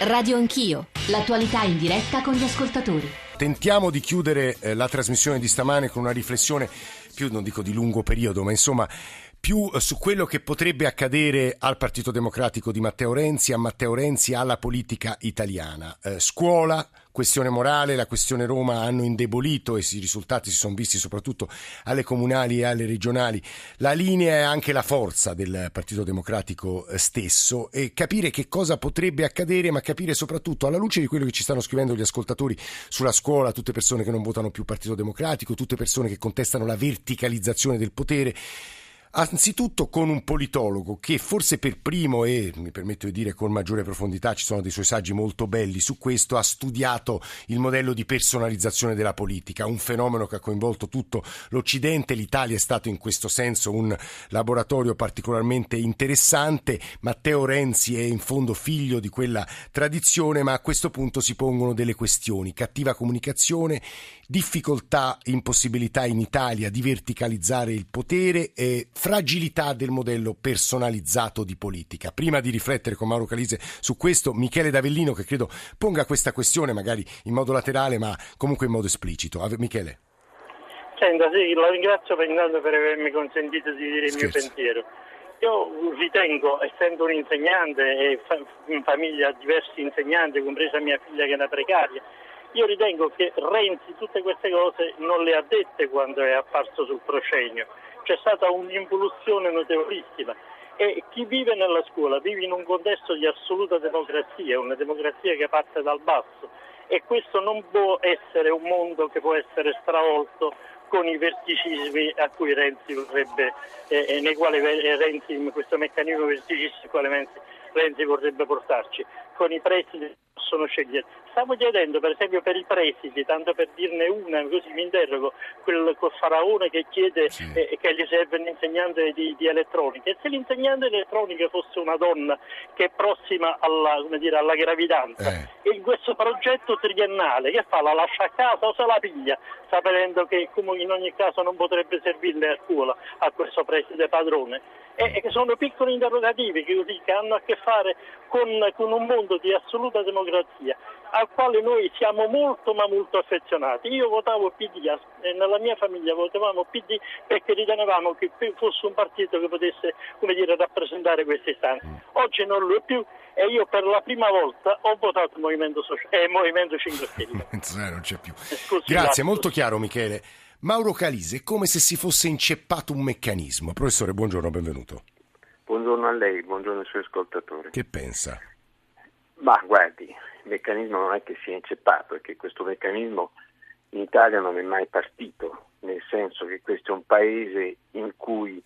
Radio Anch'io, l'attualità in diretta con gli ascoltatori. Tentiamo di chiudere eh, la trasmissione di stamane con una riflessione più, non dico di lungo periodo, ma insomma più eh, su quello che potrebbe accadere al Partito Democratico di Matteo Renzi, a Matteo Renzi, alla politica italiana. Eh, scuola, questione morale, la questione Roma hanno indebolito e i risultati si sono visti soprattutto alle comunali e alle regionali. La linea è anche la forza del Partito Democratico eh, stesso e capire che cosa potrebbe accadere, ma capire soprattutto alla luce di quello che ci stanno scrivendo gli ascoltatori sulla scuola, tutte persone che non votano più Partito Democratico, tutte persone che contestano la verticalizzazione del potere. Anzitutto con un politologo che forse per primo e mi permetto di dire con maggiore profondità, ci sono dei suoi saggi molto belli su questo, ha studiato il modello di personalizzazione della politica, un fenomeno che ha coinvolto tutto l'Occidente, l'Italia è stato in questo senso un laboratorio particolarmente interessante, Matteo Renzi è in fondo figlio di quella tradizione, ma a questo punto si pongono delle questioni, cattiva comunicazione, difficoltà, impossibilità in Italia di verticalizzare il potere e fragilità del modello personalizzato di politica. Prima di riflettere con Mauro Calise su questo, Michele Davellino che credo ponga questa questione magari in modo laterale ma comunque in modo esplicito. Michele. Senta, sì, la ringrazio per, per avermi consentito di dire Scherzo. il mio pensiero. Io ritengo, essendo un insegnante e in famiglia diversi insegnanti, compresa mia figlia che è una precaria, io ritengo che Renzi tutte queste cose non le ha dette quando è apparso sul proscenio. C'è stata un'involuzione notevolissima. E chi vive nella scuola vive in un contesto di assoluta democrazia, una democrazia che parte dal basso. E questo non può essere un mondo che può essere stravolto con i verticismi a vorrebbe, eh, nei quali Renzi, questo meccanismo verticista al quale Renzi vorrebbe portarci, con i presidi possono scegliere. Stavo chiedendo per esempio per i presidi, tanto per dirne una, così mi interrogo, quel, quel faraone che chiede sì. eh, che gli serve un insegnante di, di, elettronica. E se l'insegnante di elettronica fosse una donna che è prossima alla, dire, alla gravidanza, eh. e in questo progetto triennale che fa? La lascia a casa o se la piglia, sapendo che in ogni caso non potrebbe servirle a scuola a questo preside padrone? e che sono piccoli interrogativi che, che hanno a che fare con, con, un mondo di assoluta democrazia al quale noi siamo molto ma molto affezionati. Io votavo PD e nella mia famiglia votavamo PD perché ritenevamo che fosse un partito che potesse dire, rappresentare queste istanze. Oggi non lo è più e io per la prima volta ho votato il Movimento, Soci- eh, Movimento 5 Stelle. non c'è più. Scusi, Grazie, molto chiaro Michele. Mauro Calise, è come se si fosse inceppato un meccanismo. Professore, buongiorno, benvenuto. Buongiorno a lei, buongiorno ai suoi ascoltatori. Che pensa? Ma guardi, il meccanismo non è che sia inceppato, è che questo meccanismo in Italia non è mai partito, nel senso che questo è un paese in cui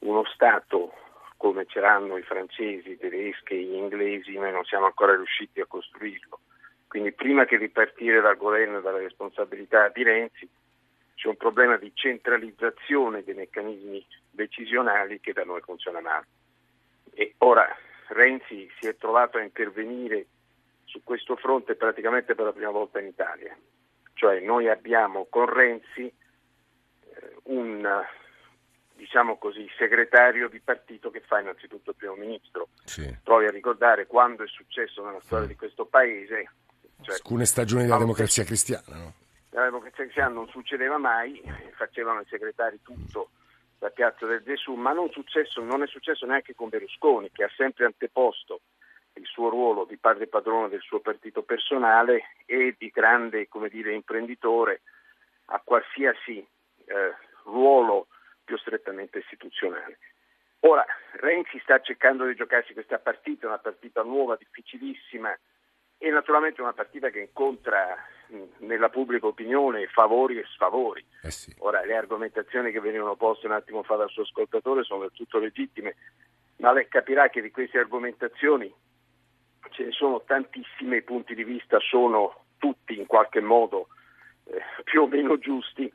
uno Stato come c'erano i francesi, i tedeschi, gli inglesi, noi non siamo ancora riusciti a costruirlo. Quindi prima che ripartire dal governo e dalla responsabilità di Renzi, c'è un problema di centralizzazione dei meccanismi decisionali che da noi funziona male. E ora Renzi si è trovato a intervenire su questo fronte praticamente per la prima volta in Italia. Cioè noi abbiamo con Renzi eh, un diciamo così, segretario di partito che fa innanzitutto il primo ministro. Sì. Provi a ricordare quando è successo nella storia sì. di questo paese. Cioè, Alcune stagioni della democrazia cristiana. No? nella democrazia cristiana non succedeva mai, facevano i segretari tutto da Piazza del Gesù, ma non, successo, non è successo neanche con Berlusconi, che ha sempre anteposto il suo ruolo di padre padrone del suo partito personale e di grande dire, imprenditore a qualsiasi eh, ruolo più strettamente istituzionale. Ora, Renzi sta cercando di giocarsi questa partita, una partita nuova, difficilissima e naturalmente una partita che incontra nella pubblica opinione favori e sfavori. Eh sì. Ora le argomentazioni che venivano poste un attimo fa dal suo ascoltatore sono del tutto legittime, ma lei capirà che di queste argomentazioni ce ne sono tantissime, i punti di vista sono tutti in qualche modo eh, più o meno giusti,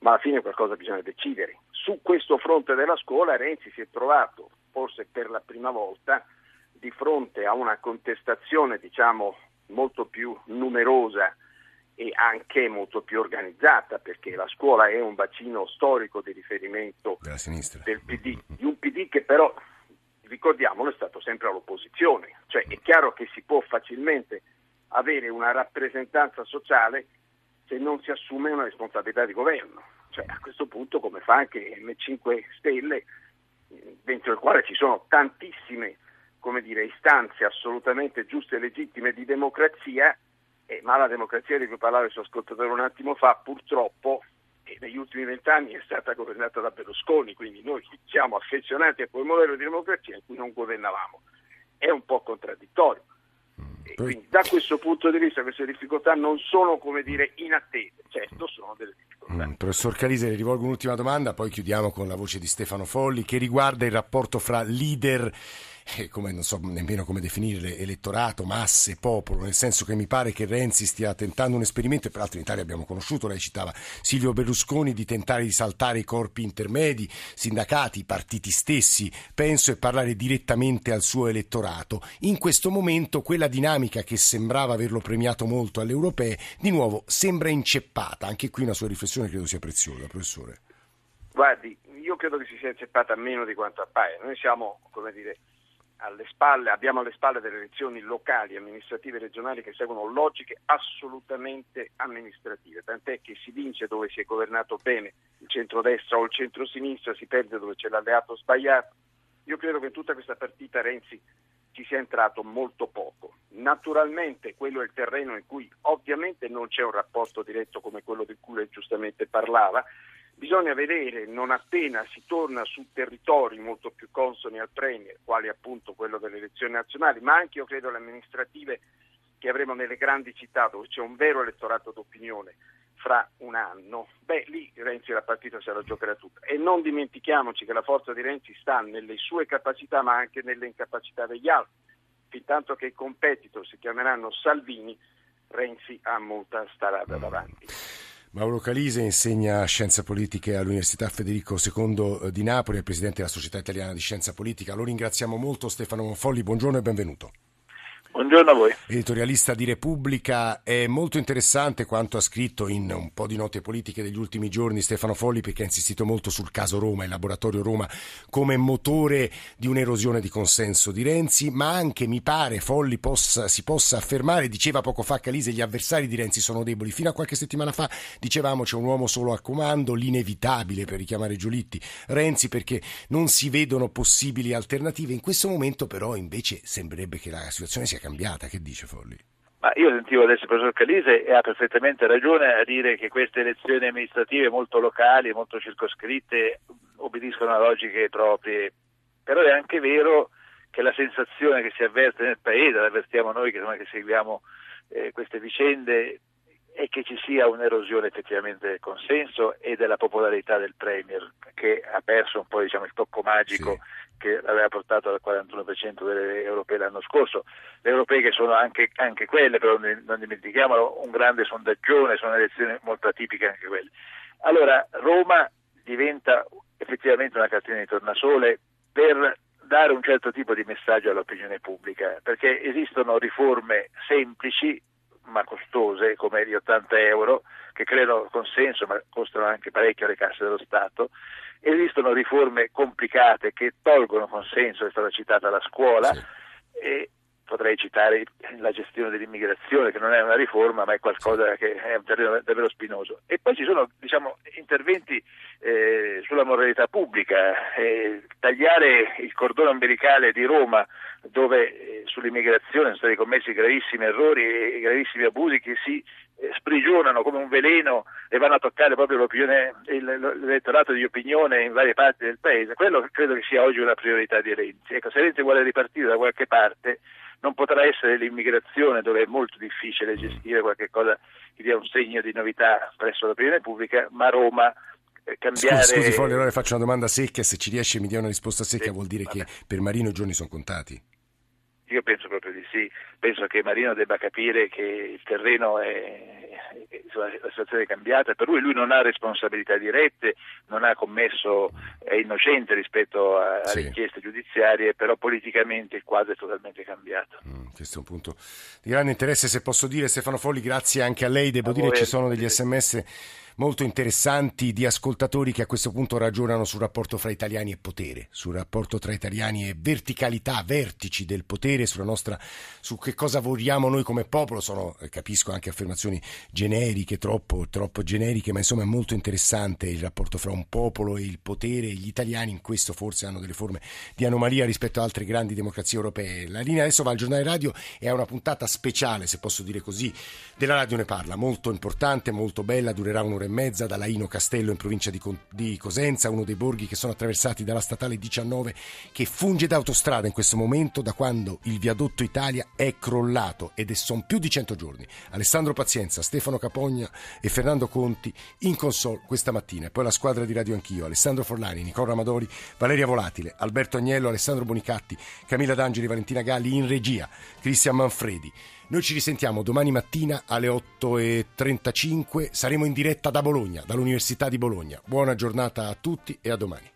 ma alla fine qualcosa bisogna decidere. Su questo fronte della scuola Renzi si è trovato, forse per la prima volta, di fronte a una contestazione diciamo molto più numerosa e anche molto più organizzata perché la scuola è un bacino storico di riferimento del PD, di un PD che però ricordiamolo, è stato sempre all'opposizione, cioè è chiaro che si può facilmente avere una rappresentanza sociale se non si assume una responsabilità di governo. Cioè, a questo punto, come fa anche M5 Stelle, dentro il quale ci sono tantissime come dire, istanze assolutamente giuste e legittime di democrazia, eh, ma la democrazia di cui parlava il suo ascoltatore un attimo fa, purtroppo eh, negli ultimi vent'anni è stata governata da Berlusconi, quindi noi siamo affezionati a quel modello di democrazia in cui non governavamo. È un po' contraddittorio. Quindi da questo punto di vista queste difficoltà non sono come dire inattese, certo sono delle difficoltà. Mm, professor Calise, le rivolgo un'ultima domanda, poi chiudiamo con la voce di Stefano Folli che riguarda il rapporto fra leader eh, come, non so nemmeno come definire, elettorato, masse, popolo, nel senso che mi pare che Renzi stia tentando un esperimento, e peraltro in Italia abbiamo conosciuto, lei citava Silvio Berlusconi, di tentare di saltare i corpi intermedi, sindacati, partiti stessi, penso, e parlare direttamente al suo elettorato. In questo momento quella dinamica che sembrava averlo premiato molto alle europee, di nuovo sembra inceppata. Anche qui una sua riflessione credo sia preziosa, professore. Guardi, io credo che si sia inceppata meno di quanto appaia. Noi siamo, come dire, alle spalle, abbiamo alle spalle delle elezioni locali, amministrative e regionali che seguono logiche assolutamente amministrative, tant'è che si vince dove si è governato bene il centrodestra o il centrosinistra, si perde dove c'è l'alleato sbagliato. Io credo che in tutta questa partita Renzi ci sia entrato molto poco. Naturalmente quello è il terreno in cui ovviamente non c'è un rapporto diretto come quello di cui lei giustamente parlava, Bisogna vedere, non appena si torna su territori molto più consoni al Premier, quali appunto quello delle elezioni nazionali, ma anche io credo le amministrative che avremo nelle grandi città dove c'è un vero elettorato d'opinione fra un anno, beh lì Renzi la partita se la giocherà tutta. E non dimentichiamoci che la forza di Renzi sta nelle sue capacità ma anche nelle incapacità degli altri. Fintanto che i competitor si chiameranno Salvini, Renzi ha molta strada davanti. Mauro Calise insegna scienze politiche all'Università Federico II eh, di Napoli, è presidente della Società Italiana di Scienza Politica. Lo ringraziamo molto Stefano Folli, buongiorno e benvenuto. Buongiorno a voi. Editorialista di Repubblica, è molto interessante quanto ha scritto in un po' di note politiche degli ultimi giorni Stefano Folli perché ha insistito molto sul caso Roma, il laboratorio Roma come motore di un'erosione di consenso di Renzi, ma anche mi pare Folli possa, si possa affermare, diceva poco fa Calise, gli avversari di Renzi sono deboli. Fino a qualche settimana fa dicevamo c'è un uomo solo a comando, l'inevitabile per richiamare Giulitti, Renzi perché non si vedono possibili alternative. In questo momento però invece sembrerebbe che la situazione sia cambiata, che dice Folli? Ma io sentivo adesso il professor Calise e ha perfettamente ragione a dire che queste elezioni amministrative molto locali, molto circoscritte, obbediscono a logiche proprie, però è anche vero che la sensazione che si avverte nel paese, la avvertiamo noi che, insomma, che seguiamo eh, queste vicende, è che ci sia un'erosione effettivamente del consenso e della popolarità del Premier, che ha perso un po' diciamo, il tocco magico. Sì che aveva portato al 41% delle europee l'anno scorso. Le europee che sono anche, anche quelle, però non dimentichiamolo, un grande sondaggione, sono elezioni molto atipiche anche quelle. Allora Roma diventa effettivamente una cartina di tornasole per dare un certo tipo di messaggio all'opinione pubblica, perché esistono riforme semplici ma costose come gli 80 euro che creano consenso ma costano anche parecchio alle casse dello Stato Esistono riforme complicate che tolgono consenso, è stata citata la scuola sì. e potrei citare la gestione dell'immigrazione che non è una riforma ma è qualcosa che è un terreno davvero spinoso. E poi ci sono diciamo, interventi eh, sulla moralità pubblica, eh, tagliare il cordone ombelicale di Roma dove eh, sull'immigrazione sono stati commessi gravissimi errori e gravissimi abusi che si eh, sprigionano come un veleno e vanno a toccare proprio l'elettorato di opinione in varie parti del paese, quello credo che sia oggi una priorità di Renzi. Ecco, se Renzi vuole ripartire da qualche parte non potrà essere l'immigrazione dove è molto difficile gestire qualche cosa che dia un segno di novità presso l'opinione pubblica, ma Roma eh, cambiare... Scusi, scusi Fogli, allora faccio una domanda secca, se ci riesce mi dia una risposta secca sì, vuol dire vabbè. che per Marino i giorni sono contati. Io penso proprio di sì, penso che Marino debba capire che il terreno è, la situazione è cambiata, per lui lui non ha responsabilità dirette, non ha commesso, è innocente rispetto a, sì. alle inchieste giudiziarie, però politicamente il quadro è totalmente cambiato. Mm. questo è un punto di grande interesse, se posso dire Stefano Folli, grazie anche a lei, devo a dire ci sono degli sms molto interessanti di ascoltatori che a questo punto ragionano sul rapporto fra italiani e potere, sul rapporto tra italiani e verticalità, vertici del potere, sulla nostra, su che cosa vogliamo noi come popolo. Sono, eh, capisco, anche affermazioni generiche, troppo, troppo generiche, ma insomma è molto interessante il rapporto fra un popolo e il potere. Gli italiani in questo forse hanno delle forme di anomalia rispetto ad altre grandi democrazie europee. La linea adesso va al giornale radio e è una puntata speciale, se posso dire così, della radio ne parla, molto importante, molto bella, durerà un'ora e mezza da Laino Castello in provincia di, di, Cosenza, uno dei borghi che sono attraversati dalla statale 19 che funge da autostrada in questo momento da quando il viadotto Italia è crollato ed sono più di 100 giorni. Alessandro Pazienza, Stefano Capogna e Fernando Conti in console questa mattina poi la squadra di Radio Anch'io, Alessandro Forlani, Nicola Amadori, Valeria Volatile, Alberto Agnello, Alessandro Bonicatti, Camilla D'Angeli, Valentina Galli in regia, Cristian Manfredi. Noi ci risentiamo domani mattina alle 8.35, saremo in diretta da Bologna, dall'Università di Bologna. Buona giornata a tutti e a domani.